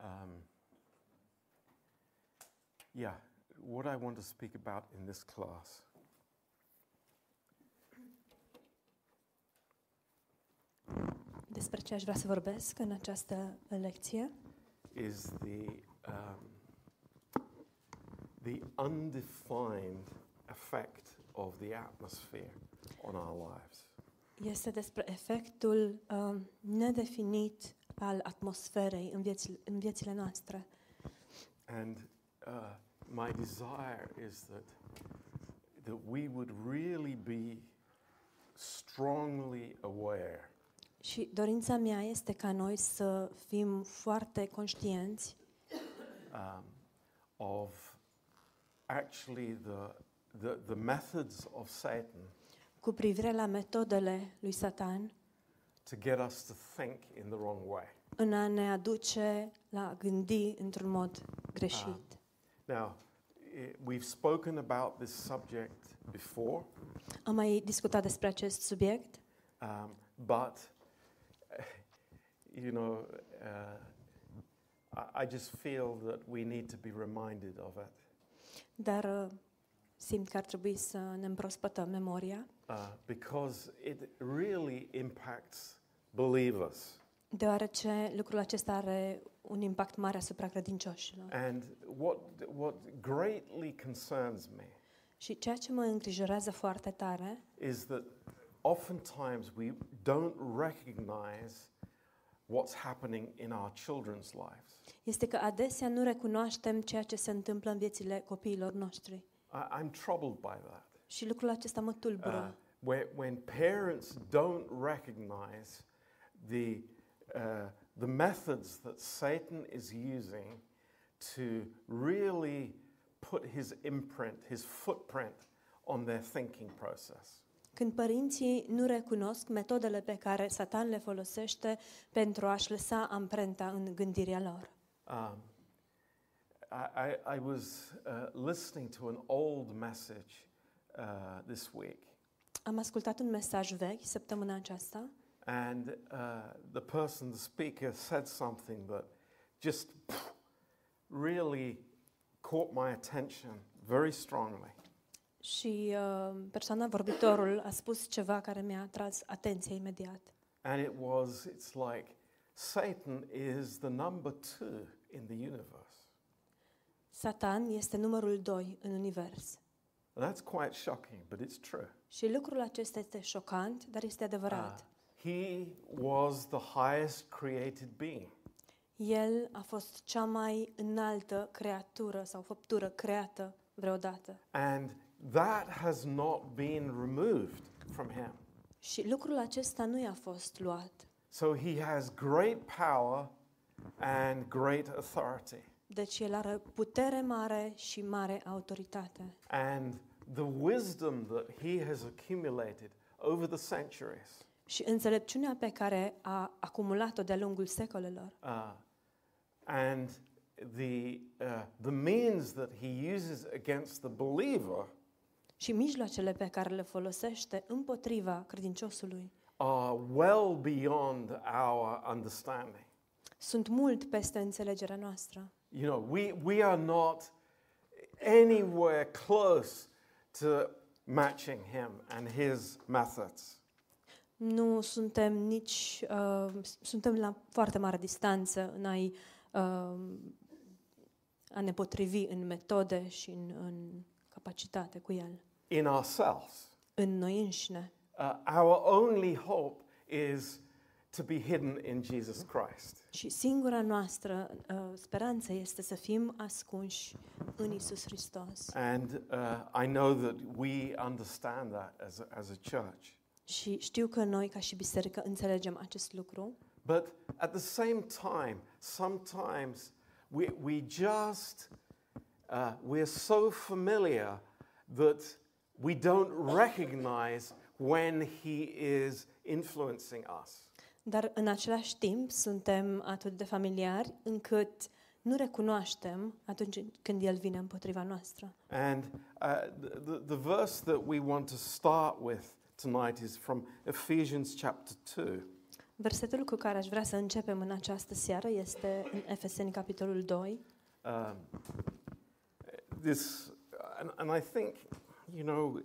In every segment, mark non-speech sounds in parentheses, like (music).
Um, yeah, what I want to speak about in this class Despre ce aș vrea să vorbesc în această lecție is the, um, the undefined effect of the atmosphere on our lives. este despre efectul um, nedefinit al atmosferei în, vieți, în viețile noastre. And uh, my desire is that, that we would really be strongly aware Și dorința mea este ca noi să fim foarte conștienți um, of actually the, the, the methods of Satan cu privire la metodele lui Satan to get us to think in the wrong way. în a ne aduce la a gândi într-un mod greșit. Now, i- we've spoken about this subject before, Am mai discutat despre acest subiect, um, but, you know, uh, I, I just feel that we need to be reminded of it. Dar uh, simt că ar trebui să ne împrospătăm memoria, uh, because it really impacts believers. deoarece lucrul acesta are un impact mare asupra credincioșilor. And what, what greatly concerns me Și ceea ce mă îngrijorează foarte tare is that oftentimes we don't recognize what's happening in our children's lives. este că adesea nu recunoaștem ceea ce se întâmplă în viețile copiilor noștri. I, I'm troubled by that. Și lucrul acesta mă Uh, tulbură. where, when parents don't recognize the, uh, the methods that Satan is using to really put his imprint, his footprint on their thinking process. Când părinții nu recunosc metodele pe care Satan le folosește pentru a-și lăsa amprenta în gândirea lor. Um, I, I, I was uh, listening to an old message uh, this week, Am ascultat un mesaj vechi săptămâna aceasta and uh, the person, the speaker, said something that just pff, really caught my attention very strongly. și uh, persoana, vorbitorul, a spus ceva care mi-a atras atenția imediat. And it was, it's like Satan is the number two in the universe. Satan este numărul doi în univers. And that's quite shocking, but it's true. Și lucrul acesta este șocant, dar este Uh, adevărat. he was the highest created being. El a fost cea mai înaltă creatură sau făptură creată vreodată. And that has not been removed from him. Și lucrul acesta nu i-a fost luat. So he has great power and great authority. Deci el are putere mare și mare autoritate. And the wisdom that he has accumulated over the centuries Și înțelepciunea pe care a acumulat-o de-a lungul secolelor uh, and the, uh, the means that he uses against the believer și mijloacele pe care le folosește împotriva credinciosului are well beyond our understanding. sunt mult peste înțelegerea noastră. You know, we, we are not anywhere close to matching him and his methods. Nu suntem nici, uh, suntem la foarte mare distanță în a-i, uh, a ne potrivi în metode și în, în capacitate cu el, in ourselves. în noi înșine. Uh, our only hope is to be hidden in Jesus Christ. Și singura noastră uh, speranță este să fim ascunși în Isus Hristos. And uh, I know that we understand that as a, as a church. Și știu că noi, ca și biserică, înțelegem acest lucru, But at the same time, sometimes we, we just, uh, we're so familiar that we don't recognize when he is influencing us. Dar în același timp suntem atât de familiari încât nu recunoaștem atunci când El vine împotriva noastră. And uh, the, the verse that we want to start with tonight is from Ephesians chapter 2. Versetul cu care aș vrea să începem în această seară este în Efeseni, capitolul 2. Um, this, and, and I think, you know,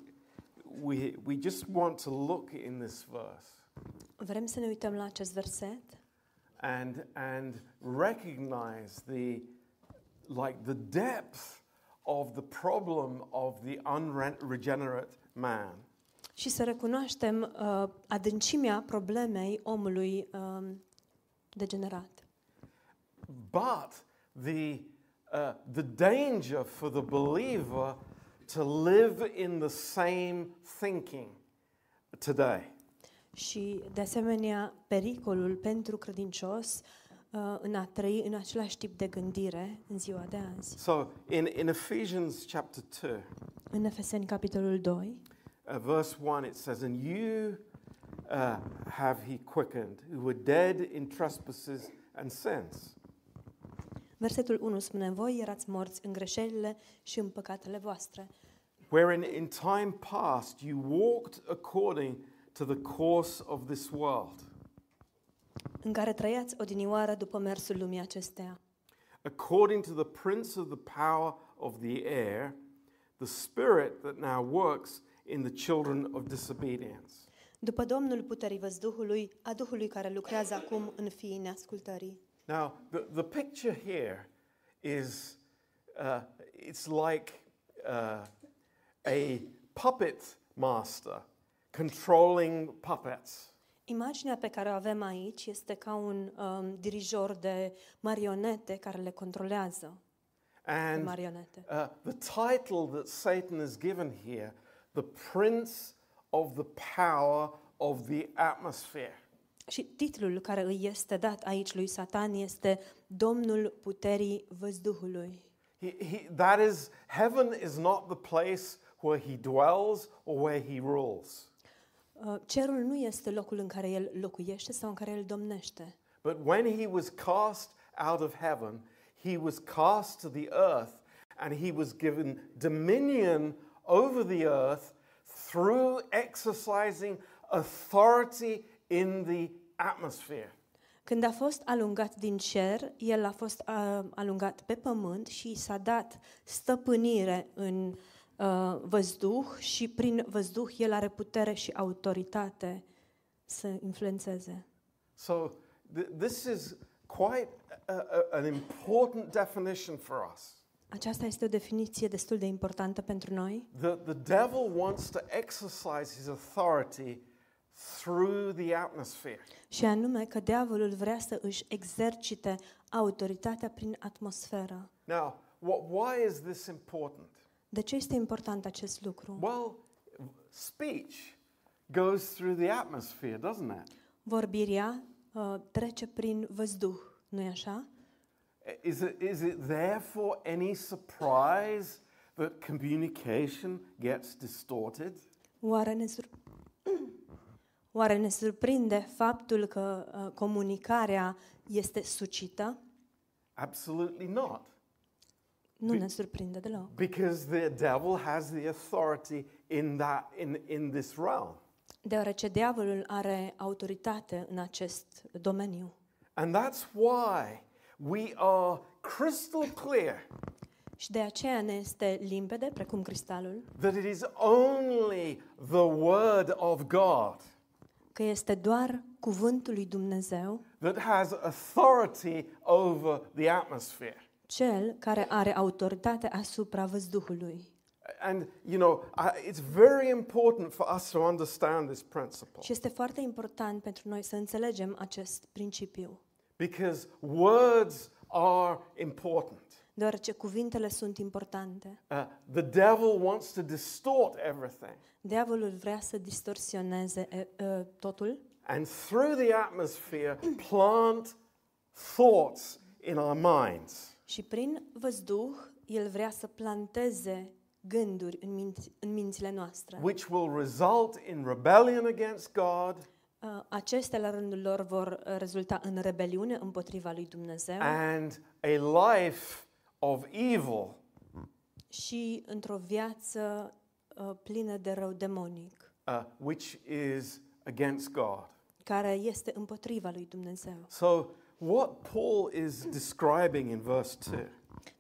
we, we just want to look in this verse Vrem să ne uităm la acest verset and, and recognize the, like the depth of the problem of the unregenerate man. și să recunoaștem uh, adâncimea problemei omului um, degenerat. But the, uh, the danger for the believer to live in the same thinking today. Și, de asemenea, pericolul pentru credincios uh, în a trăi în același tip de gândire în ziua de azi. So in, in Ephesians chapter 2, În Efeseni, capitolul 2, uh, verse 1, it says, And you uh, have he quickened, who were dead in trespasses and sins, versetul 1 spune, Voi erați morți în greșelile și în păcatele voastre, wherein in time past you walked according to the course of this world, în care trăiați odinioară după mersul lumii acesteia, according to the prince of the power of the air, the spirit that now works in the children of disobedience. după Domnul puterii văzduhului, a Duhului care lucrează acum în fiii neascultării. Now, the, the picture here is uh, it's like uh, a puppet master controlling puppets. Imaginea pe care o avem aici este ca un um, dirijor de marionete care le controlează. De And marionete. uh, the title that Satan is given here, the prince of the power of the atmosphere. Și titlul care îi este dat aici lui Satan este Domnul puterii văzduhului. He, he, that is, heaven is not the place where he dwells or where he rules. Uh, Cerul nu este locul în care el locuiește sau în care el domnește. But when he was cast out of heaven, he was cast to the earth and he was given dominion over the earth through exercising authority in the atmosphere. Când a fost alungat din cer, el a fost uh, alungat pe pământ și i s-a dat stăpânire în uh, văzduh și prin văzduh el are putere și autoritate să influențeze. So th- this is quite a, a- an important definition for us. Aceasta este o definiție destul de importantă pentru noi. The, the devil wants to exercise his authority through the atmosphere. Și anume că diavolul vrea să își exercite autoritatea prin atmosferă. Now, what, why is this important? De ce este important acest lucru? Well, speech goes through the atmosphere, doesn't it? Vorbirea uh, trece prin văzduh, nu-i așa? Is it, is it therefore any surprise that communication gets distorted? Oare ne, sur... (clears throat) Oare ne surprinde faptul că uh, comunicarea este sucită? Absolutely not. Nu ne surprinde deloc. Because the devil has the authority in, that, in, in this realm. Deoarece diavolul are autoritate în acest domeniu. And that's why we are crystal clear Și de aceea ne este limpede, precum cristalul, that it is only the Word of God că este doar cuvântul lui Dumnezeu that has authority over the atmosphere. Cel care are autoritate asupra văzduhului. And, you know, I, it's very important for us to understand this principle Și este foarte important pentru noi să înțelegem acest principiu, because words are important. deoarece cuvintele sunt importante. Uh, the devil wants to distort everything. Diavolul vrea să distorsioneze e, e, totul And through the atmosphere, (clears throat) plant thoughts in our minds. Și prin văzduh el vrea să planteze gânduri în, minți, în mințile noastre. which will result in rebellion against God Uh, Acestea, la rândul lor, vor uh, rezulta în rebeliune împotriva lui Dumnezeu and a life of evil. și într-o viață uh, plină de rău demonic, uh, which is against God. care este împotriva lui Dumnezeu. So, what Paul is describing in verse 2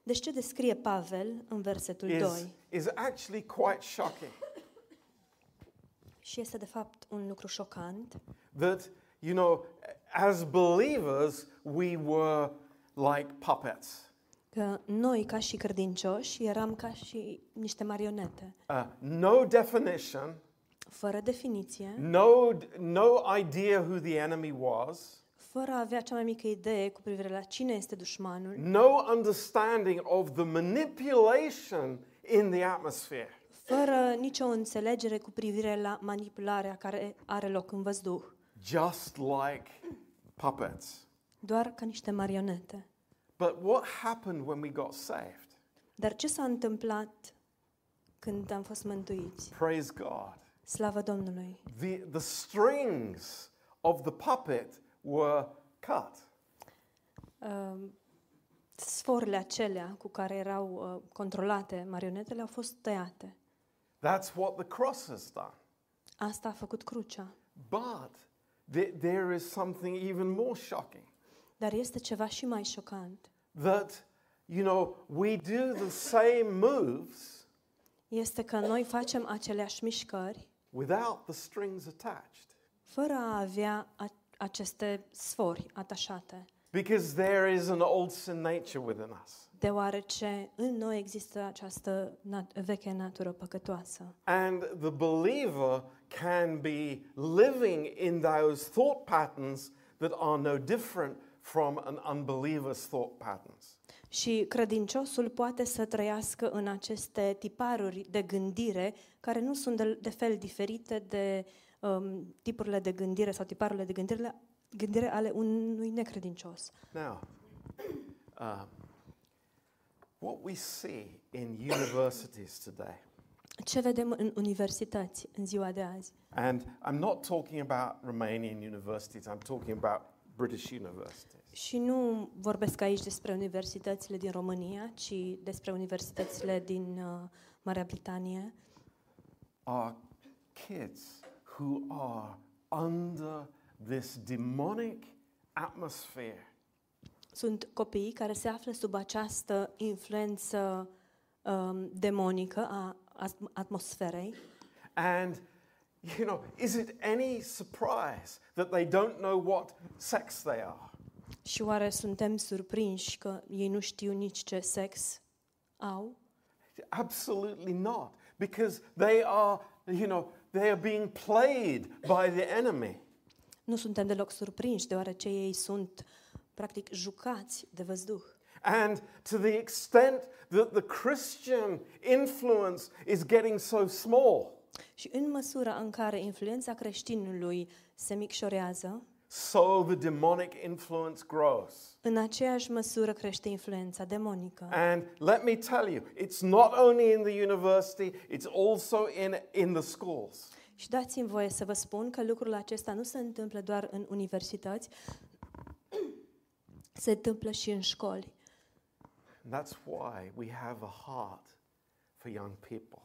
Deci ce descrie Pavel în versetul is, 2? is actually quite shocking. Și este de fapt un lucru șocant, That, you know, as believers, we were like puppets. că noi ca și credincioși eram ca și niște marionete, Uh, no definition, fără definiție, no, no idea who the enemy was, fără a avea cea mai mică idee cu privire la cine este dușmanul, no understanding of the manipulation in the atmosphere. fără nicio înțelegere cu privire la manipularea care are loc în văzduh, just like puppets. doar ca niște marionete. But what happened when we got saved? Dar ce s-a întâmplat când am fost mântuiți? Praise God. Slavă Domnului! The, the strings of the puppet were cut. Uh, sforile acelea cu care erau uh, controlate marionetele au fost tăiate. That's what the cross has done. Asta a făcut crucea. But th- there is something even more shocking Dar este ceva și mai șocant. that, you know, we do the same moves Este că noi facem aceleași mișcări without the strings attached fără a avea a- aceste sfori atașate. because there is an old sin nature within us. Deoarece în noi există această nat- veche natură păcătoasă. And the believer can be living in those thought patterns that are no different from an unbeliever's thought patterns. Și credinciosul poate să trăiască în aceste tiparuri de gândire care nu sunt de, de fel diferite de um, tipurile de gândire sau tiparurile de gândire, gândire ale unui necredincios. Now, um, what we see in universities today, Ce vedem în universități în ziua de azi? and I'm not talking about Romanian universities, I'm talking about British universities. Și nu vorbesc aici despre universitățile din România, ci despre universitățile din uh, Marea Britanie. Are kids who are under this demonic atmosphere Sunt copii care se află sub această influență um, demonică a as- atmosferei And, you know, is it any surprise that they don't know what sex they are? și oare suntem surprinși că ei nu știu nici ce sex au? Absolutely not. Because they are, you know, they are being played by the enemy. Nu suntem deloc surprinși, deoarece ei sunt practic jucați de văzduh. And to the extent that the Christian influence is getting so small, Și în măsura în care influența creștinului se micșorează, so the demonic influence grows. în aceeași măsură crește influența demonică. And let me tell you, it's not only in the university, it's also in, in the schools. Și dați-mi voie să vă spun că lucrul acesta nu se întâmplă doar în universități, se întâmplă și în școli. And that's why we have a heart for young people.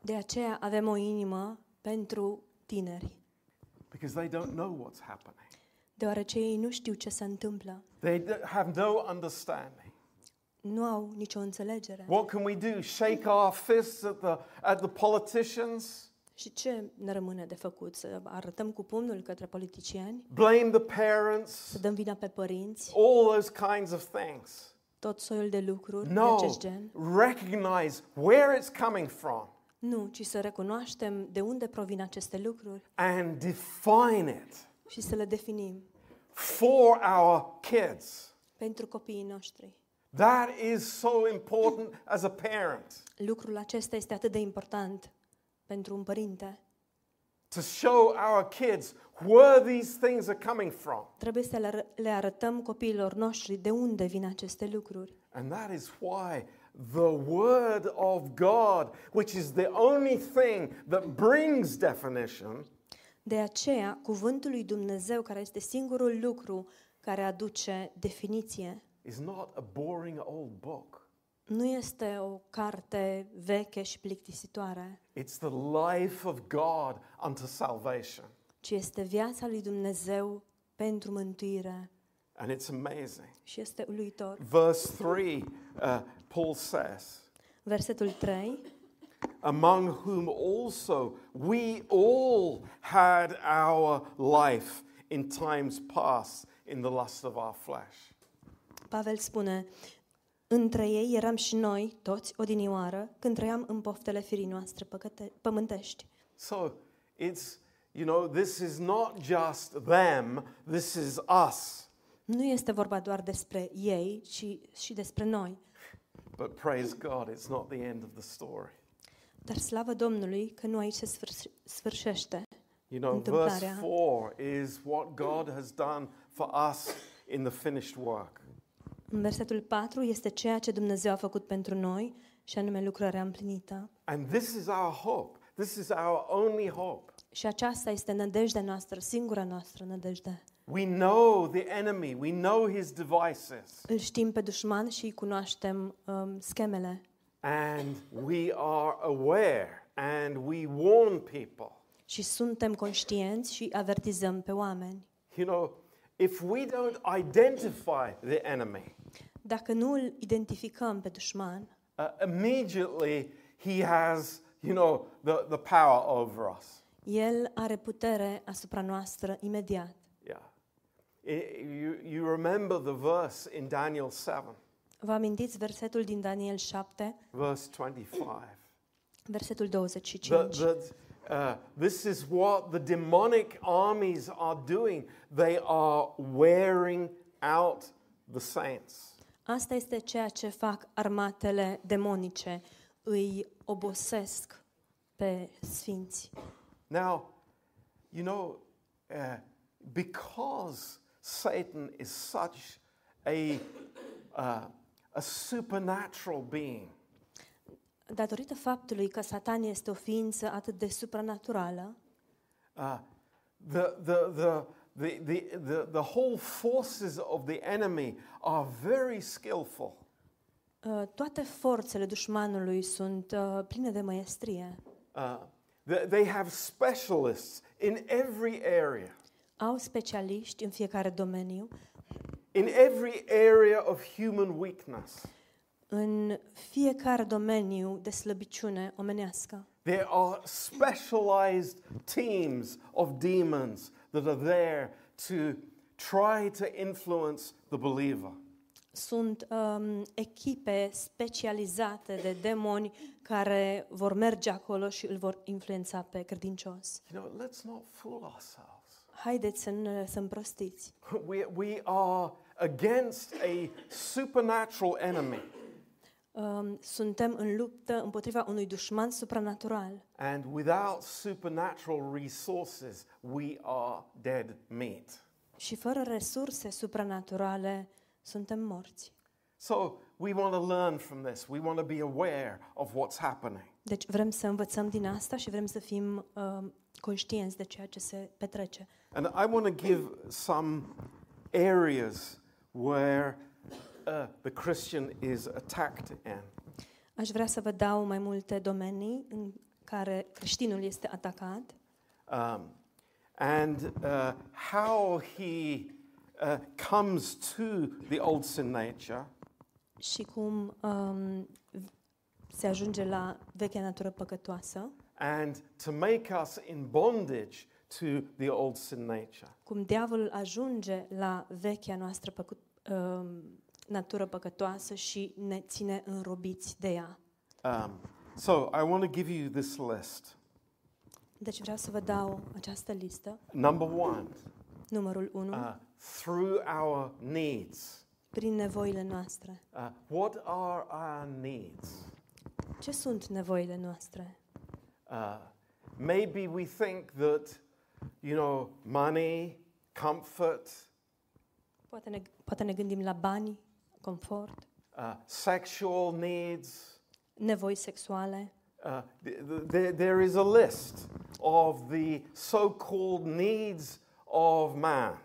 De aceea avem o inimă pentru tineri, Because they don't know what's happening. deoarece ei nu știu ce se întâmplă. They d- have no understanding. Nu au nicio înțelegere. What can we do? Shake our fists at the, at the politicians? Și ce ne rămâne de făcut? Să arătăm cu pumnul către politicieni? Blame the Să parents? dăm vina pe părinți? All those kinds of things. Tot soiul de lucruri de No. acest gen? Recognize where it's coming from Nu, ci să recunoaștem de unde provin aceste lucruri and define it și să le definim for our kids. pentru copiii noștri. That is so important as a parent Lucrul acesta este atât de important pentru un părinte. to show our kids where these things are coming from. Trebuie să le ară- le arătăm copiilor noștri de unde vin aceste lucruri. And that is why the Word of God, which is the only thing that brings definition, De aceea, cuvântul lui Dumnezeu, care este singurul lucru care aduce definiție, is not a boring old book. nu este o carte veche și plictisitoare, It's the life of God unto salvation. ci este viața lui Dumnezeu pentru mântuire. And it's amazing. Și este uluitor. Verse 3, uh, Paul says, Versetul 3. among whom also we all had our life in times past in the lust of our flesh. Pavel spune, între ei eram și noi, toți, odinioară, când trăiam în poftele firii noastre păcăte- pământești. So it's, you know, this is not just them, this is us. Nu este vorba doar despre ei, ci și despre noi. But praise God, it's not the end of the story. Dar slavă Domnului că nu aici se sfârș- sfârșește. You know, verse Întâmplarea. 4 is what God has done for us in the finished work. În versetul 4 este ceea ce Dumnezeu a făcut pentru noi, și anume lucrarea împlinită. And this is our hope. This is our only hope. Și aceasta este nădejdea noastră, singura noastră nădejde. We know the enemy, we know his devices, Îl știm pe dușman și îi cunoaștem um, schemele. and we are aware and we warn people. Și suntem conștienți și avertizăm pe oameni. You know, if we don't identify the enemy, Dacă nu îl identificăm pe dușman, uh, immediately he has, you know, the, the power over us. el are putere asupra noastră imediat. Yeah. I- you, you remember the verse in Daniel 7, Vă amintiți versetul din Daniel 7, verse 25. versetul That, 25? that uh, this is what the demonic armies are doing. They are wearing out the saints. Asta este ceea ce fac armatele demonice. Îi obosesc pe sfinți. Now, you know, uh, because Satan is such a, uh, a supernatural being, Datorită faptului că Satan este o ființă atât de supranaturală, uh, the, the, the, the, the, the, the whole forces of the enemy are very skillful. uh, toate forțele dușmanului sunt uh, pline de măiestrie. Uh, they, they have specialists in every area, Au specialiști în fiecare domeniu, in every area of human weakness. în fiecare domeniu de slăbiciune omenească. There are specialized teams of demons that are there to try to influence the believer. Sunt um, echipe specializate de demoni care vor merge acolo și îl vor influența pe credincios. You know, let's not fool ourselves. Haideți să nu ne lăsăm prostiți. (laughs) We, we are against a supernatural enemy, Um, suntem în luptă împotriva unui dușman supranatural and without supernatural resources, we are dead meat. și fără resurse supranaturale suntem morți. So we want to learn from this. We want to be aware of what's happening. Deci vrem să învățăm din asta și vrem să fim um, conștienți de ceea ce se petrece. And I want to give some areas where uh, the Christian is attacked in. Aș vrea să vă dau mai multe domenii în care creștinul este atacat. Um, and uh, how he uh, comes to the old sin nature. Și cum um, se ajunge la vechea natură păcătoasă, and to make us in bondage to the old sin nature. cum diavolul ajunge la vechea noastră păcut, um, natură păcătoasă și ne ține înrobiți de ea. Um, so I want to give you this list. Deci vreau să vă dau această listă. Number one, Numărul 1, uh, through our needs. prin nevoile noastre. Uh, what are our needs? Ce sunt nevoile noastre? Uh, maybe we think that, you know, money, comfort, Poate ne, poate ne gândim la bani, confort, uh, sexual needs. nevoi sexuale. Uh, th- th- there, there is a list of the so called needs of man.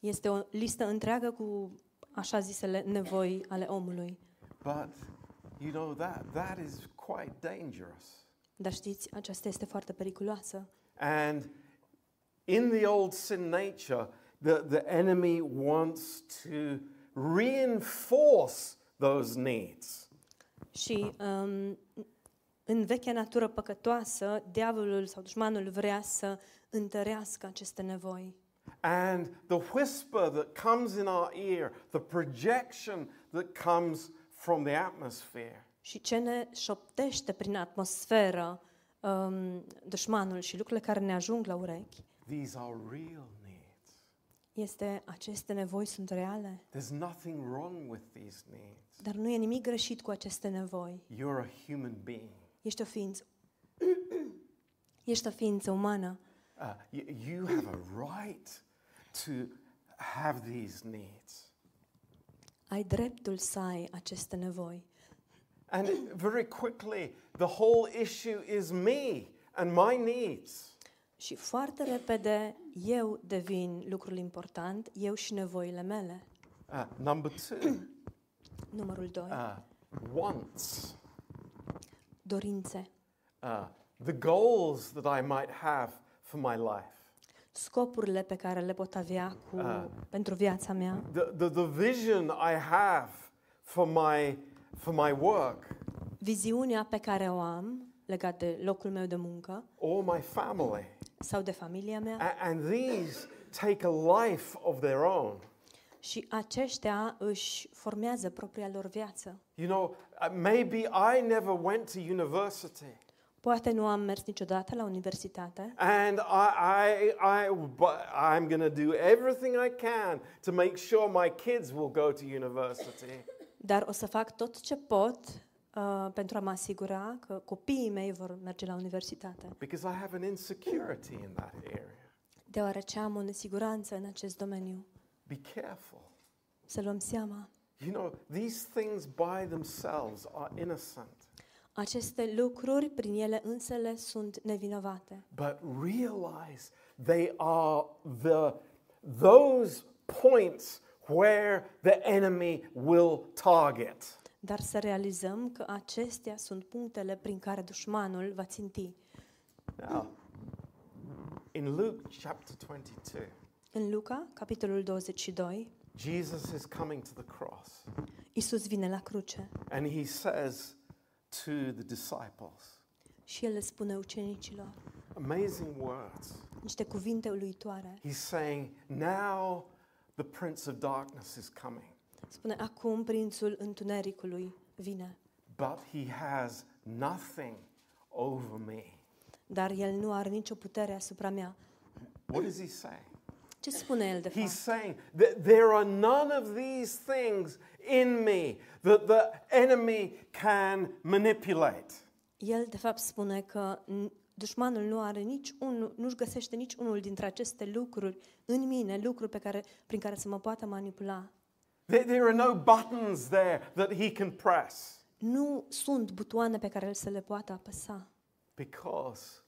Este o listă întreagă cu așa zisele nevoi ale omului. But, you know, that, that is quite dangerous. Dar știți, aceasta este foarte periculoasă. And In the old sin nature, the, the enemy wants to reinforce those needs. Și um, în vechea natură păcătoasă, diavolul sau dușmanul vrea să întărească aceste nevoi. And the whisper that comes in our ear, the projection that comes from the atmosphere, Și ce ne șoptește prin atmosferă um, dușmanul și lucrurile care ne ajung la urechi, these are real needs. este aceste nevoi sunt reale. There's nothing wrong with these needs. Dar nu e nimic greșit cu aceste nevoi. You're a human being. Ești o ființă. (clears throat) Ești o ființă umană Uh, you, you have a right to have these needs. ai dreptul să ai aceste nevoi. And very quickly, the whole issue is me and my needs. Și foarte repede eu devin lucrul important, eu și nevoile mele. Uh, number two, (clears throat) Numărul 2. uh, wants. Dorințe. Uh, the goals that I might have for my life. Scopurile pe care le pot avea cu, Ah. pentru viața mea. The, the, the vision I have for my, for my work Viziunea pe care o am legat de locul meu de muncă or my family. sau de familia mea. A- and these take a life of their own. Și aceștia își formează propria lor viață. You know, uh, maybe I never went to university. Poate nu am mers niciodată la universitate, And I, I, I, but I'm going to do everything I can to make sure my kids will go to university. dar o să fac tot ce pot uh, pentru a mă asigura că copiii mei vor merge la universitate. Because I have an insecurity in that area. Deoarece am o nesiguranță în acest domeniu. Be careful. Să luăm seama. You know, these things by themselves are innocent, Aceste lucruri, prin ele însele, sunt nevinovate. but realize they are the, those points where the enemy will target. Dar să realizăm că acestea sunt punctele prin care dușmanul va ținti. Now, in Luke chapter 22, În Luca, capitolul 22, Jesus is coming to the cross Isus vine la cruce and he says to the disciples, și el le spune ucenicilor amazing words. niște cuvinte uluitoare. He's saying, Now the Prince of Darkness is coming, Spune, acum prințul întunericului vine, but he has nothing over me. dar el nu are nicio putere asupra mea. What is he saying? Ce spune el de He's fapt? saying that there are none of these things in me that the enemy can manipulate. El de fapt spune că n- dușmanul nu are nici unul, nu-și găsește nici unul dintre aceste lucruri în mine, lucruri pe care, prin care să mă poată manipula. There, there are no buttons there that he can press Nu sunt butoane pe care el să le poată apăsa. because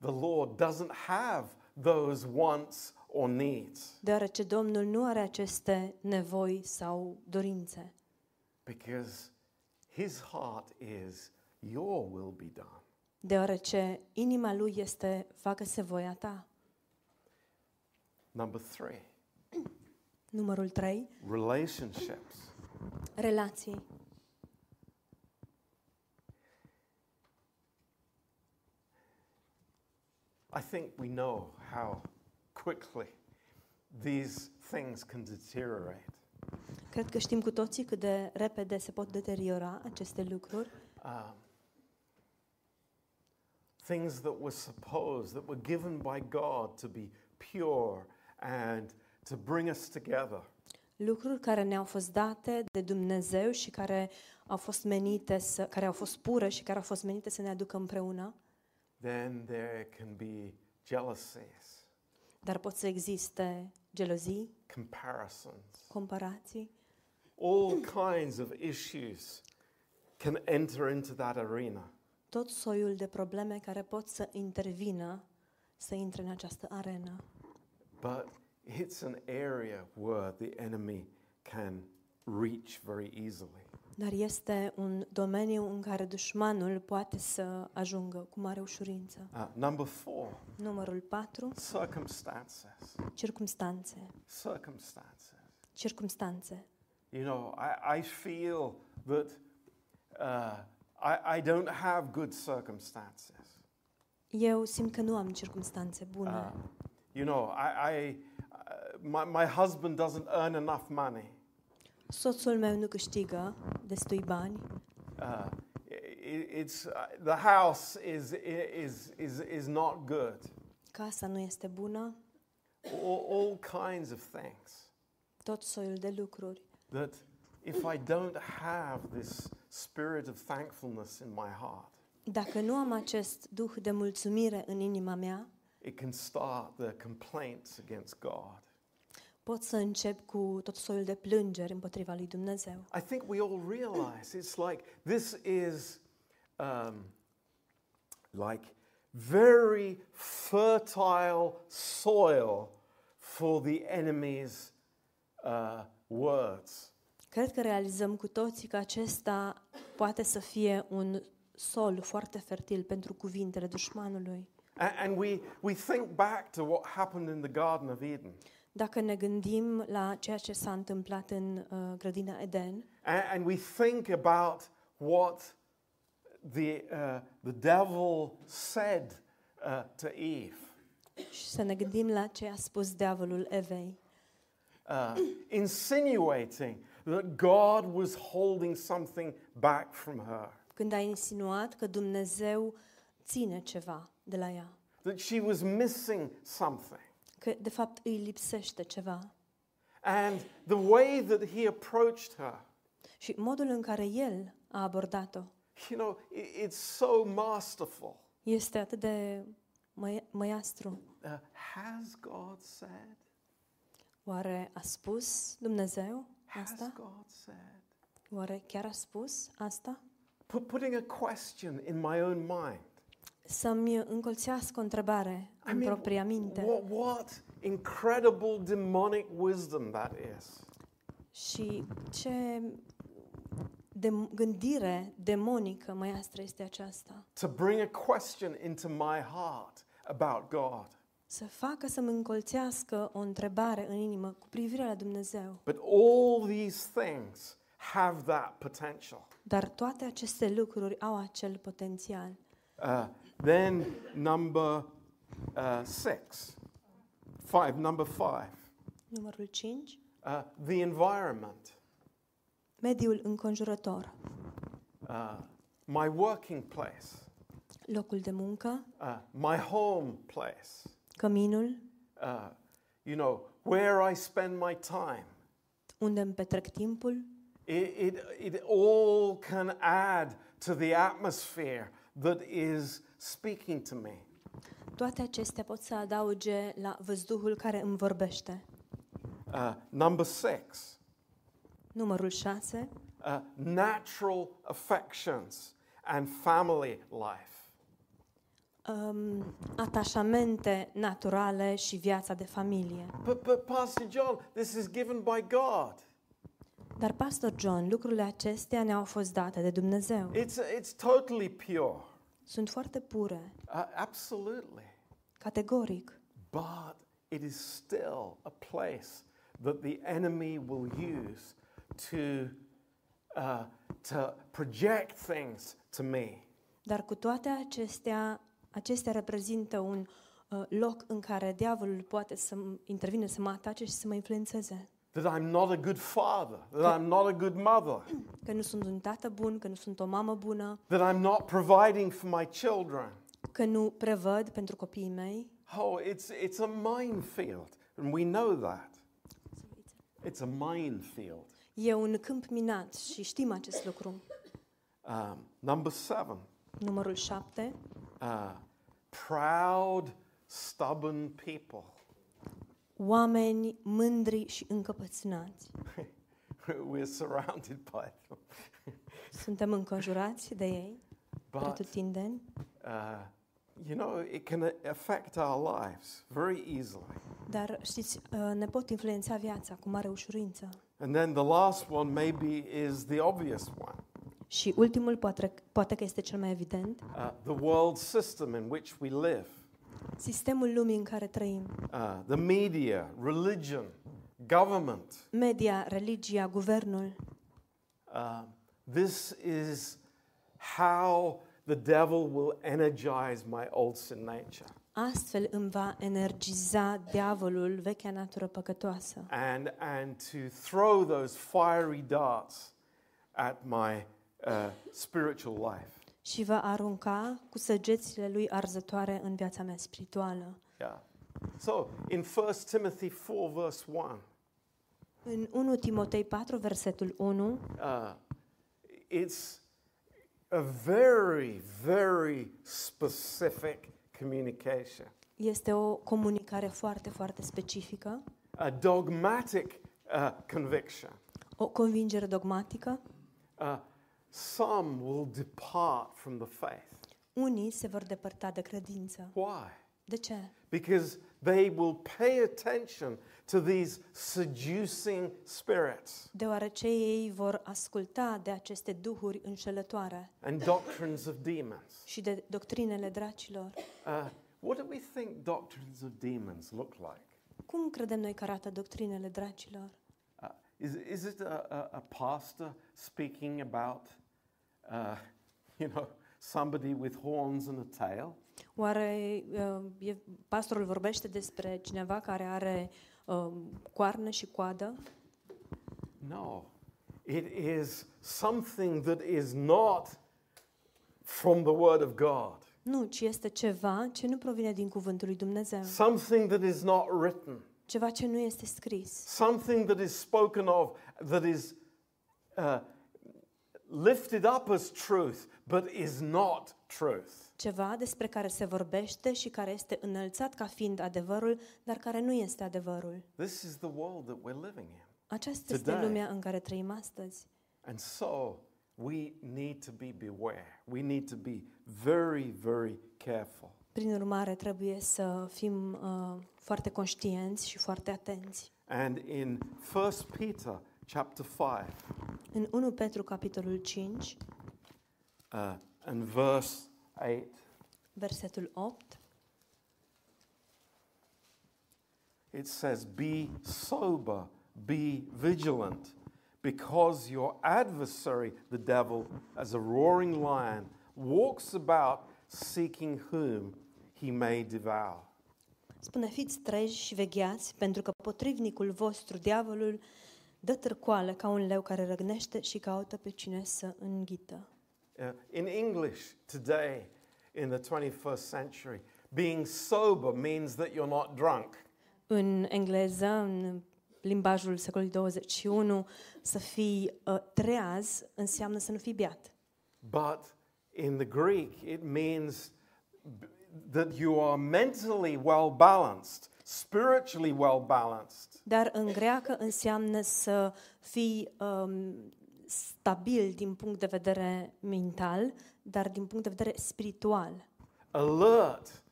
the Lord doesn't have those wants or needs. Deoarece Domnul nu are aceste nevoi sau dorințe. Because his heart is, Your will be done. Deoarece inima lui este, facă-se voia ta. Number three, Numărul 3. relationships. Relații. I think we know how quickly these things can deteriorate. Cred că știm cu toții cât de repede se pot deteriora aceste lucruri. Um, things that were supposed, that were given by God to be pure and to bring us together, Lucruri care ne-au fost date de Dumnezeu și care au fost menite să, care au fost pure și care au fost menite să ne aducă împreună, then there can be jealousies, dar pot să existe gelozii, comparisons, comparații, all kinds of issues can enter into that arena. tot soiul de probleme care pot să intervină, să intre în această arenă. But it's an area where the enemy can reach very easily. Dar este un domeniu în care dușmanul poate să ajungă cu mare ușurință. Uh, number four, Numărul 4. circumstances. Circumstanțe. Circumstances. Circumstanțe. You know, I, I feel that uh, I, I don't have good circumstances. Eu simt că nu am circumstanțe bune. Uh, you know, I, I uh, my, my husband doesn't earn enough money. Soțul meu nu câștigă destui bani. Uh, i- it's uh, the house is is is is not good. Casa nu este bună. All, all kinds of things Tot soiul de lucruri. that if I don't have this spirit of thankfulness in my heart, Dacă nu am acest duh de mulțumire în inima mea, it can start the complaints against God. Pot să încep cu tot soiul de plângeri împotriva lui Dumnezeu. I think we all realize it's like this is um, like very fertile soil for the enemy's uh, words. Cred că realizăm cu toții că acesta poate să fie un sol foarte fertil pentru cuvintele dușmanului. And, and we, we think back to what happened in the Garden of Eden. Dacă ne gândim la ceea ce s-a întâmplat în uh, grădina Eden And, and we think about what the, uh, the devil said uh, to Eve. și să ne gândim la ce a spus diavolul Evei, uh, (clears throat) insinuating that God was holding something back from her, când a insinuat că Dumnezeu ține ceva de la ea, that she was missing something. Că de fapt îi lipsește ceva. And the way that he approached her, Și modul în care el a abordat-o you know, i- it's so masterful. este atât de măi- măiastru. Uh, has God said? Oare a spus Dumnezeu Has asta? God said? Oare chiar a spus asta? Put, putting a question in my own mind. Să-mi încolțească o întrebare I în mean, propria minte. what, what incredible demonic wisdom that is. Și ce de gândire demonică măiastră este aceasta. To bring a question into my heart about God. Să facă să-mi încolțească o întrebare în inimă cu privire la Dumnezeu. But all these things have that potential. Dar toate aceste lucruri au acel potențial. Uh, then number uh, six, five, number five, Numărul 5. uh, the environment, Mediul înconjurător. uh, my working place, Locul de muncă, uh, my home place, căminul, uh, you know, where I spend my time. unde îmi petrec timpul, It, it, it all can add to the atmosphere that is speaking to me. toate acestea pot să adauge la văzduhul care îmi vorbește. Uh, number six, Numărul 6. uh, natural affections and family life. Um, atașamente naturale și viața de familie. But, but Pastor John, this is given by God. Dar, Pastor John, lucrurile acestea ne-au fost date de Dumnezeu. It's, it's totally pure. Sunt foarte pure, Uh, absolutely. categoric. But it is still a place that the enemy will use to, uh, to project things to me. Dar cu toate acestea, acestea reprezintă un uh, loc în care diavolul poate să intervine, să mă atace și să mă influențeze. That I'm not a good father, that I'm not a good mother, (clears throat) Că nu sunt un tată bun, că nu sunt o mamă bună, that I'm not providing for my children. că nu prevăd pentru copiii mei. Oh, it's, it's a minefield, and we know that. It's a minefield. E un câmp minat și știm acest lucru. Um, number seven, Numărul 7. uh, proud, stubborn people. Oameni mândri și încăpățânați. (laughs) We're surrounded by them. Suntem înconjurați de ei, But, pretutindeni, uh, you know, it can affect our lives very easily. dar știți, uh, ne pot influența viața cu mare ușurință. And then the last one maybe is the obvious one Și ultimul poate, poate că este cel mai evident, uh, the world system in which we live, sistemul lumii în care trăim. uh, the media, religion, government. Media, religia, guvernul. Uh, this is how the devil will energize my old sin nature. Astfel îmi va energiza diavolul vechea natură păcătoasă and, and to throw those fiery darts at my uh, spiritual life. Și va arunca cu săgețile lui arzătoare în viața mea spirituală. Yeah. So in 1 Timothy 4, verse 1, În 1 Timotei 4, versetul 1, uh, it's a very, very specific communication, este o comunicare foarte, foarte specifică, a dogmatic uh, conviction. o convingere dogmatică. Uh, some will depart from the faith. Unii se vor depărta de credință. Why? De ce? Because they will pay attention to these seducing spirits Deoarece ei vor asculta de aceste duhuri înșelătoare and doctrines of demons. și de doctrinele dracilor. Uh, what do we think doctrines of demons look like? Cum credem noi că arată doctrinele dracilor? Uh, is, is it a, a, a pastor speaking about, uh, (laughs) you know, somebody with horns and a tail? Oare uh, e, pastorul vorbește despre cineva care are uh, coarne și coadă? No. It is something that is not from the Word of God, Nu, ci este ceva ce nu provine din cuvântul lui Dumnezeu. something that is not written. Ceva ce nu este scris. something that is spoken of that is uh, lifted up as truth but is not truth. Ceva despre care se vorbește și care este înălțat ca fiind adevărul, dar care nu este adevărul. This is the world that we're living in. Aceasta este Today. lumea în care trăim astăzi. And so we need to be beware. We need to be very, very careful. Prin urmare, trebuie să fim uh, foarte conștienți și foarte atenți. And in 1 Peter chapter 5 În 1 Petru, capitolul 5, uh, and verse 8, versetul 8, it says, Be sober, be vigilant, because your adversary, the devil, as a roaring lion, walks about seeking whom he may devour. spune, fiți treji și vegheați, pentru că potrivnicul vostru, diavolul, dă târcoale ca un leu care răgnește și caută pe cine să înghită. Uh, in English today, in the 21st century, being sober means that you're not drunk. În engleză, în limbajul secolului 21, să fii uh, treaz înseamnă să nu fii beat. But in the Greek, it means b- that you are mentally well balanced, spiritually well balanced. Dar în greacă înseamnă să fii um, stabil din punct de vedere mental, dar din punct de vedere spiritual. alert,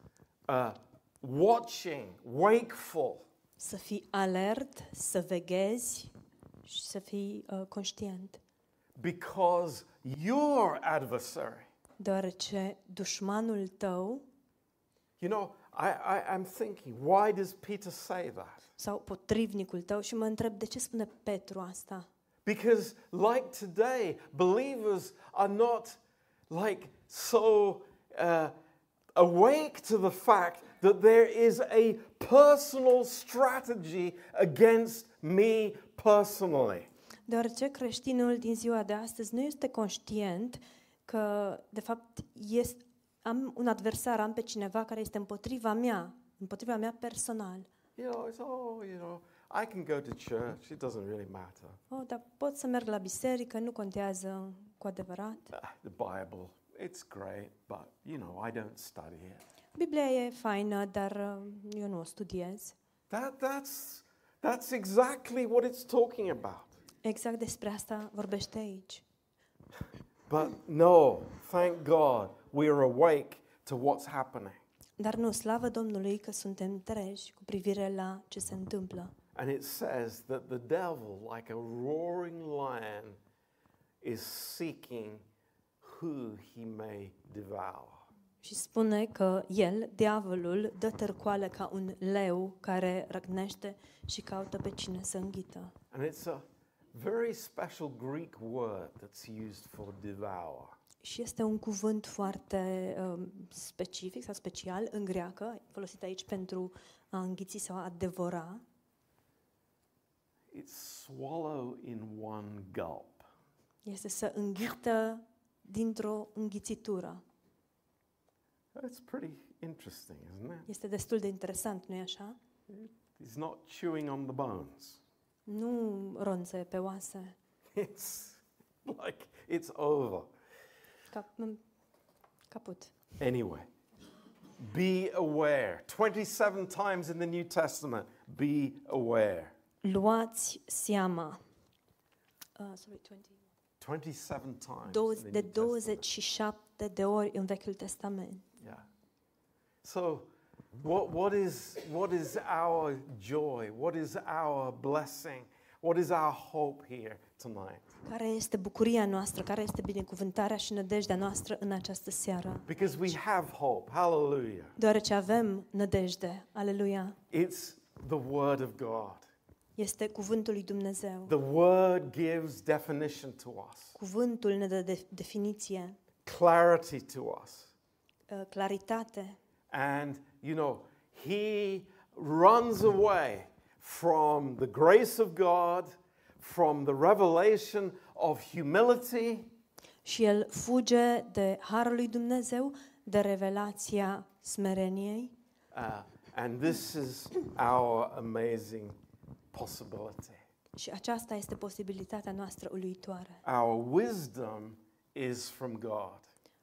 uh, watching, wakeful. Să fii alert, să veghezi și să fii uh, conștient. Because your adversary, Deoarece dușmanul tău you know, I, I, I'm thinking, why does Peter say that? sau potrivnicul tău și mă întreb de ce spune Petru asta? Because, like today, believers are not like so uh, awake to the fact that there is a personal strategy against me personally. Deoarece creștinul din ziua de astăzi nu este conștient că, de fapt, este, am un adversar, am pe cineva care este împotriva mea, împotriva mea personal. You know, it's, oh, you know, I can go to church, it doesn't really matter. Oh, dar pot să merg la biserică, nu contează cu adevărat. Ah, the Bible, it's great, but, you know, I don't study it. Biblia e faină, dar uh, eu nu o studiez. That, that's, that's exactly what it's talking about. Exact despre asta vorbește aici. But no, thank God, we're awake to what's happening. Dar nu, slavă Domnului că suntem treji cu privire la ce se întâmplă. And it says that the devil, like a roaring lion, is seeking who he may devour. Și spune că el, diavolul, dă târcoale ca un leu care răgnește și caută pe cine să înghită. And it's a very special Greek word that's used for devour. Și este un cuvânt foarte um, specific sau special în greacă, folosit aici pentru a înghiți sau a devora. It's swallow in one gulp. Este să înghită dintr-o înghițitură. That's pretty interesting, isn't it? Este destul de interesant, nu-i așa? He's not chewing on the bones. Nu ronțe pe oase. It's like it's over. Anyway, be aware. 27 times in the New Testament, be aware. Luați seama. Uh, sorry, 20. 27 times. In the de New Testament. 27 de ori în Vechiul Testament. Yeah. So, what, what, is, what is our joy? What is our blessing? What is our hope here tonight? Care este bucuria noastră? Care este binecuvântarea și nădejdea noastră în această seară? Because we have hope. Hallelujah. Deoarece avem nădejde. Aleluia. It's the Word of God. Este cuvântul lui Dumnezeu. The Word gives definition to us, Cuvântul ne dă de- definiție, clarity to us. uh, claritate And, you know, He runs away from the grace of God, from the revelation of humility, și el fuge de harul lui Dumnezeu, de revelația smereniei uh, and this is our amazing possibility. și aceasta este posibilitatea noastră uluitoare. Our wisdom is from God.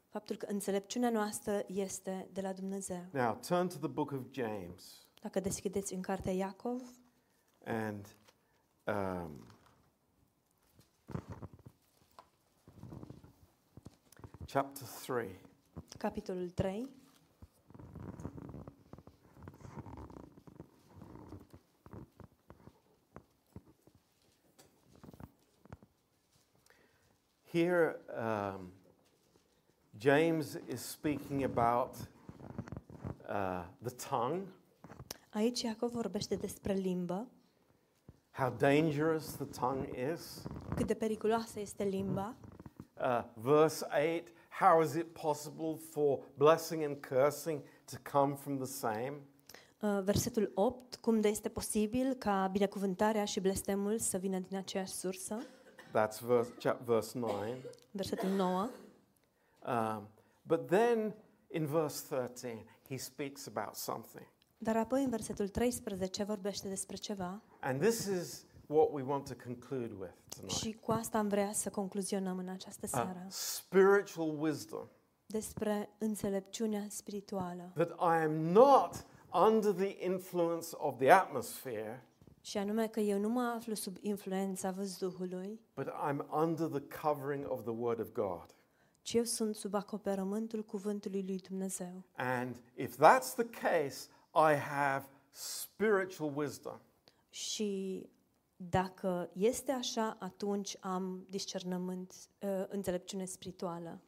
Faptul că înțelepciunea noastră este de la Dumnezeu. Now, turn to the book of James Dacă deschideți în cartea Iacov, and um, chapter 3. capitolul 3, Here, um, James is speaking about uh, the tongue, aici Iacov vorbește despre limbă, how dangerous the tongue is. cât de periculoasă este limba. Uh, verse 8 How is it possible for blessing and cursing to come from the same? Uh, Versetul 8, cum de este posibil ca binecuvântarea și blestemul să vină din aceeași sursă? That's verse, chap, verse 9. Versetul 9. Um, but then in verse 13, he speaks about something. Dar apoi în versetul 13 vorbește despre ceva And this is what we want to conclude with tonight și cu asta am vrea să concluzionăm în această uh, seară spiritual wisdom. despre înțelepciunea spirituală That I am not under the influence of the atmosphere, și anume că eu nu mă aflu sub influența văzduhului, but I'm under the covering of the Word of God. ci eu sunt sub acoperământul cuvântului lui Dumnezeu. And if that's the case, I have spiritual wisdom. Și dacă este așa, atunci am discernământ, uh, înțelepciune spirituală.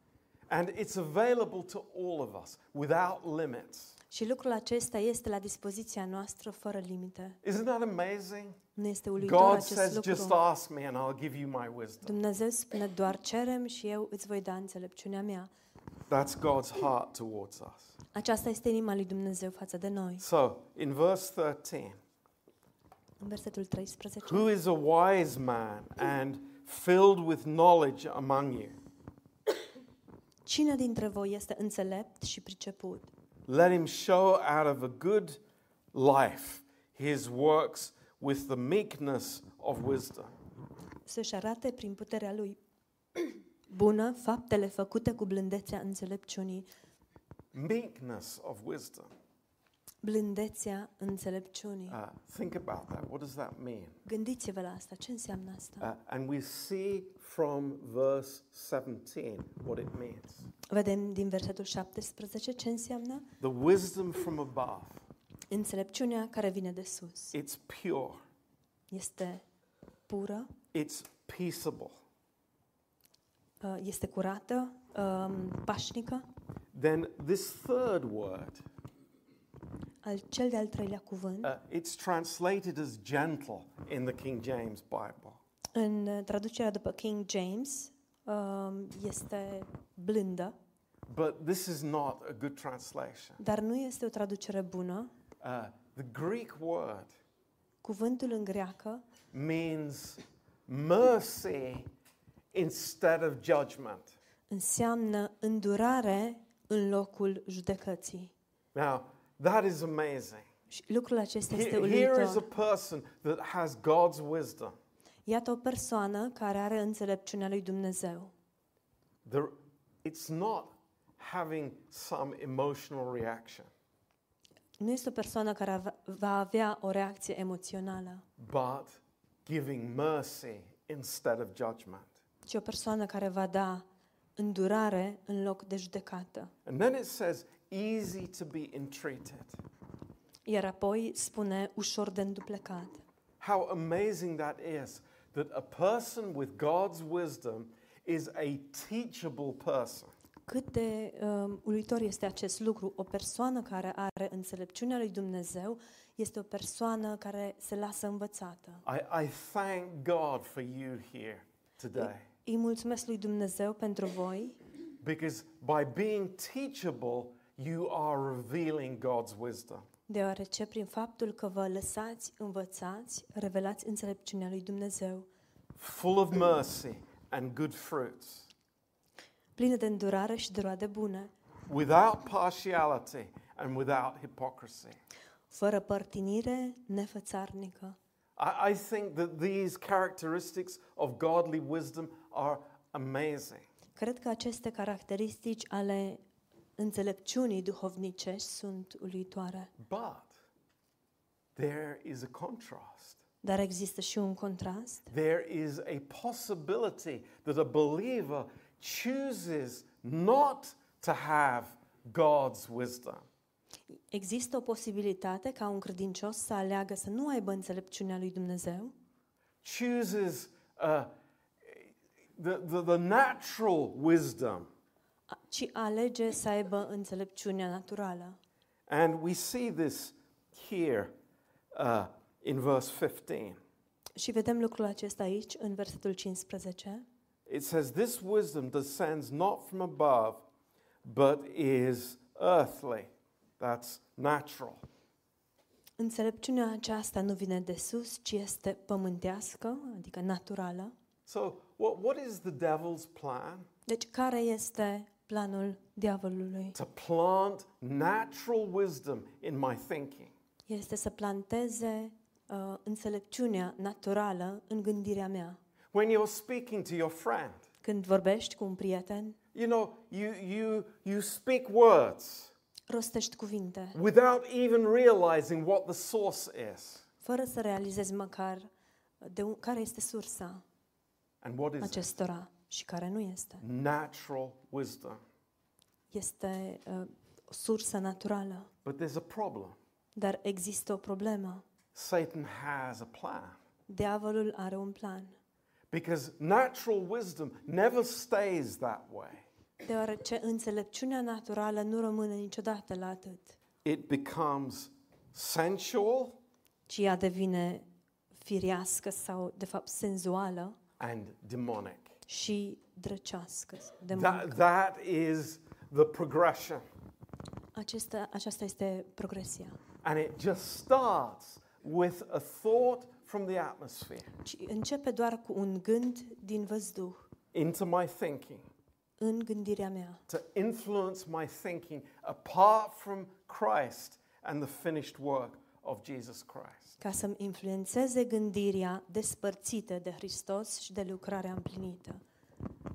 And it's available to all of us without limits. Și lucrul acesta este la dispoziția noastră fără limite. Isn't that amazing? Nu este uluitor God acest says, just lucru. ask me and I'll give you my wisdom. Dumnezeu spune doar cerem și eu îți voi da înțelepciunea mea. That's God's heart towards us. Aceasta este inima lui Dumnezeu față de noi. So, in verse 13, În versetul 13. who is a wise man and filled with knowledge among you? Cine dintre voi este înțelept și priceput? Let him show out of a good life his works with the meekness of wisdom. Să-și arate prin puterea lui bună faptele făcute cu blândețea înțelepciunii. Meekness of wisdom. Blândețea înțelepciunii. Uh, think about that. What does that mean? Gândiți-vă la asta. Ce înseamnă asta? Uh, and we see from verse 17 what it means. Vedem din versetul 17 ce înseamnă The wisdom from above, înțelepciunea care vine de sus. it's pure, este pură, it's peaceable. uh, este curată, um, pașnică. Then this third word, Al, cel de-al treilea cuvânt, uh, it's translated as gentle in the King James Bible. în uh, traducerea după King James, um, este blândă, But this is not a good translation. dar nu este o traducere bună. Uh, the Greek word Cuvântul în greacă means mercy instead of judgment. înseamnă îndurare în locul judecății. Now, that is amazing. Și lucrul acesta este Here, here is a uluitor. person that has God's wisdom. Iată o persoană care are înțelepciunea lui Dumnezeu. The, it's not having some emotional reaction, Nu este o persoană care ave- va avea o reacție emoțională, but giving mercy instead of judgment. ci o persoană care va da îndurare în loc de judecată. And then it says, easy to be entreated. Iar apoi spune ușor de înduplecat. How amazing that is that a person with God's wisdom is a teachable person. Cât de um, uluitor este acest lucru. O persoană care are înțelepciunea lui Dumnezeu este o persoană care se lasă învățată. I, I thank God for you here today Îi mulțumesc lui Dumnezeu pentru voi, because by being teachable, you are revealing God's wisdom. deoarece prin faptul că vă lăsați învățați, revelați înțelepciunea lui Dumnezeu, full of mercy and good fruits, plină de îndurare și de roade bune, without partiality and without hypocrisy. fără părtinire, nefățarnică. I, I think that these characteristics of godly wisdom are amazing. Cred că aceste caracteristici ale înțelepciunii duhovnicești sunt uluitoare. But there is a contrast. Dar există și un contrast. There is a possibility that a believer chooses not to have God's wisdom. Există o posibilitate ca un credincios să aleagă să nu aibă înțelepciunea lui Dumnezeu, chooses uh, the, the, the natural wisdom. A- ci alege să aibă înțelepciunea naturală. And we see this here uh, in verse 15. Și vedem lucrul acesta aici, în versetul 15. It says, This wisdom descends not from above, but is earthly. That's natural. Înțelepciunea aceasta nu vine de sus, ci este pământească, adică naturală. So, what, what is the devil's plan? Deci, care este planul diavolului? To plant natural wisdom in my thinking. Este să planteze uh, înțelepciunea naturală în gândirea mea. When you're speaking to your friend, Când vorbești cu un prieten, you know, you, you, you speak words. rostești cuvinte, without even realizing what the source is. fără să realizezi măcar de un, care este sursa And what is it? Acestora și care nu este. Natural wisdom. Este uh, o sursă naturală, But there's a problem. dar există o problemă. Satan has a plan. Diavolul are un plan, Because natural wisdom never stays that way. deoarece înțelepciunea naturală nu rămâne niciodată la atât, It becomes sensual ci ea devine firească sau, de fapt, senzuală and demonic. Și drăcească, That, demonică. that is the progression. Acesta, aceasta este progresia. And it just starts with a thought from the atmosphere Ci începe doar cu un gând din văzduh into my thinking. în gândirea mea, to influence my thinking apart from Christ and the finished work of Jesus Christ. ca să-mi influențeze gândirea despărțită de Hristos și de lucrarea împlinită.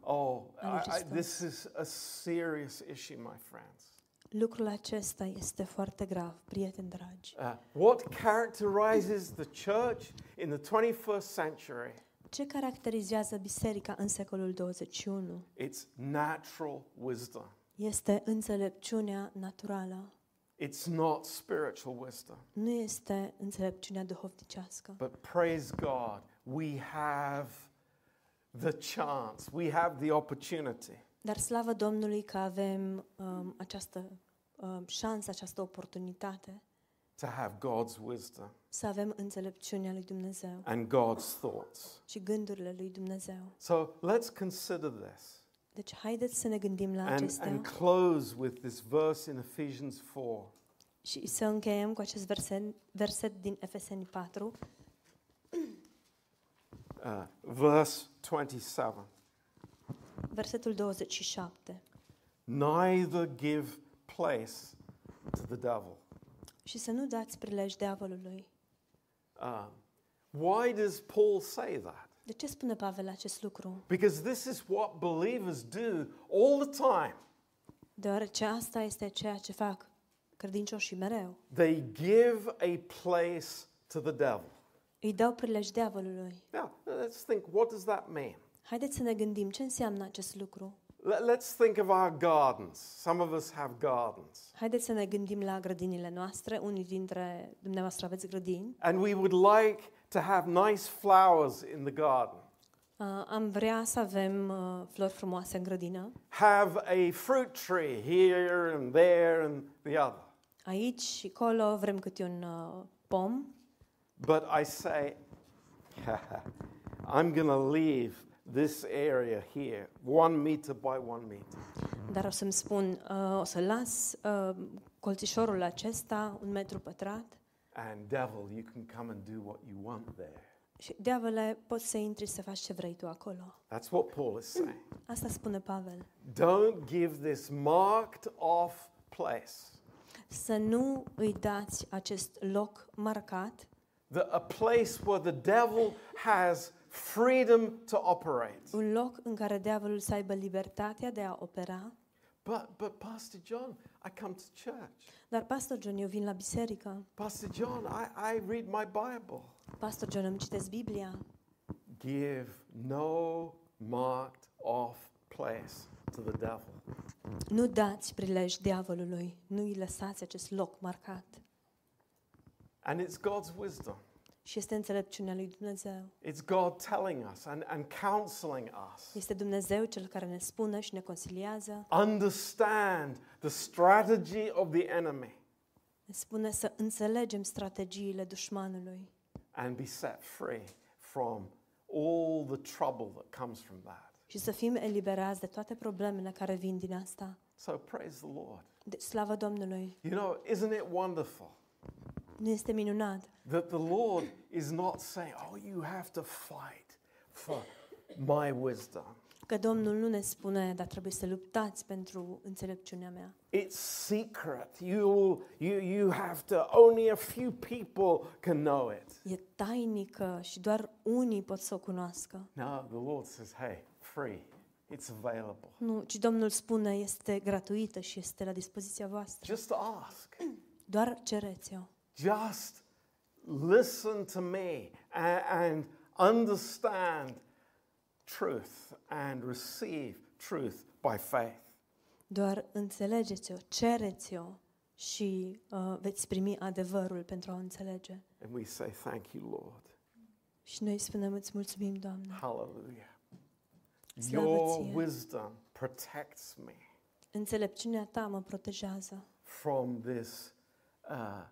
Oh, And it I, is I, this is a serious issue, my friends. Lucrul acesta este foarte grav, prieteni dragi. Uh, what characterizes the church in the 21st century? Ce caracterizează biserica în secolul 21? It's natural wisdom. Este înțelepciunea naturală. It's not spiritual wisdom. Nu este înțelepciunea duhovnicească. But praise God, we have the chance, we have the opportunity Dar slavă Domnului că avem um, această um, șansă, această oportunitate to have God's wisdom să avem înțelepciunea lui Dumnezeu and God's thoughts. și gândurile lui Dumnezeu. So let's consider this Deci haideți să ne gândim la and, acestea and close with this verse in Ephesians 4. și să încheiem cu acest verset, verset din Efeseni 4, (clears throat) Uh, verse 27. versetul 27. Neither give place to the devil. Și să nu dați prilej diavolului. Um, why does Paul say that? De ce spune Pavel acest lucru? Because this is what believers do all the time. Deoarece asta este ceea ce fac credincioșii mereu. They give a place to the devil. Îi dau prilej diavolului. Now, let's think what does that mean? Haideți să ne gândim ce înseamnă acest lucru. Let- Let's think of our gardens. Some of us have gardens. Haideți să ne gândim la grădinile noastre. Unii dintre dumneavoastră aveți grădini. And we would like to have nice flowers in the garden. Uh, am vrea să avem uh, flori frumoase în grădină. Have a fruit tree here and there and the other. Aici și acolo vrem câte un uh, pom. But I say, (laughs) I'm going to leave this area here, one meter by one meter. Dar o să-mi spun, uh, o să las uh, colțișorul acesta, un metru pătrat, And devil, you can come and do what you want there. și diavole, poți să intri și să faci ce vrei tu acolo. That's what Paul is saying. Asta spune Pavel. Don't give this marked off place, Să nu îi dați acest loc marcat, the, a place where the devil has freedom to operate. un loc în care diavolul să aibă libertatea de a opera. But, but Pastor John, I come to church. Dar, Pastor John, eu vin la biserică. Pastor John, I, I read my Bible. Pastor John, îmi citesc Biblia. Give no marked off place to the devil. Nu dați prilej diavolului. Nu îi lăsați acest loc marcat. And it's God's wisdom. Și este înțelepciunea lui Dumnezeu. It's God telling us and, and counseling us. Este Dumnezeu cel care ne spune și ne consiliază. Understand the strategy of the enemy Ne spune să înțelegem strategiile dușmanului and be set free from all the trouble that comes from that. și să fim eliberați de toate problemele care vin din asta. So praise the Lord. De slavă Domnului! You know, isn't it wonderful Nu este minunat that the Lord is not saying, oh, you have to fight for my wisdom. că Domnul nu ne spune, dar trebuie să luptați pentru înțelepciunea mea. It's secret. You, you, you have to, only a few people can know it. E tainică și doar unii pot să o cunoască. No, the Lord says, hey, free. It's available. Nu, ci Domnul spune, este gratuită și este la dispoziția voastră. Just ask. Doar cereți-o. Just listen to me and, and understand truth and receive truth by faith. Doar înțelegeți-o, cereți-o și uh, veți primi adevărul pentru a o înțelege. And we say, thank you, Lord. Și noi spunem, îți mulțumim, Doamne. Hallelujah. Your wisdom protects me Înțelepciunea ta mă protejează from this uh,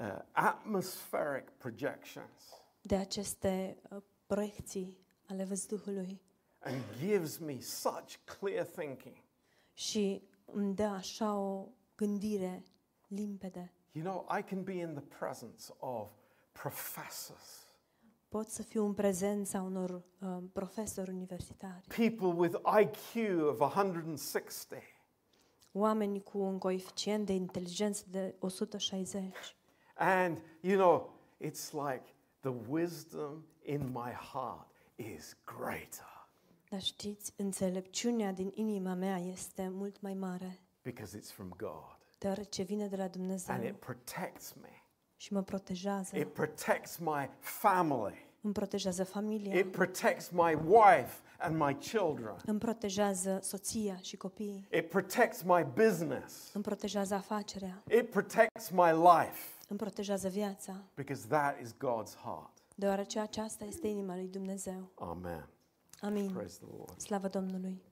uh, atmospheric projections de aceste uh, proiecții ale văzduhului and gives me such clear thinking. și îmi dă așa o gândire limpede. You know, I can be in the presence of professors, Pot să fiu în prezența unor uh, profesori universitari, people with IQ of 160, oameni cu un coeficient de inteligență de 160. And you know, it's like the wisdom in my heart is greater Dar știți, înțelepciunea din inima mea este mult mai mare, because it's from God deoarece vine de la and Dumnezeu it protects me. și mă protejează. It protects my family. Îmi protejează familia, It protects my wife and my children. Îmi protejează soția și copiii. It protects my business. Îmi protejează afacerea. It protects my life Îmi protejează viața. because that is God's heart. Deoarece aceasta este inima lui Dumnezeu. Amen. Amin. Praise the Lord. Slavă Domnului.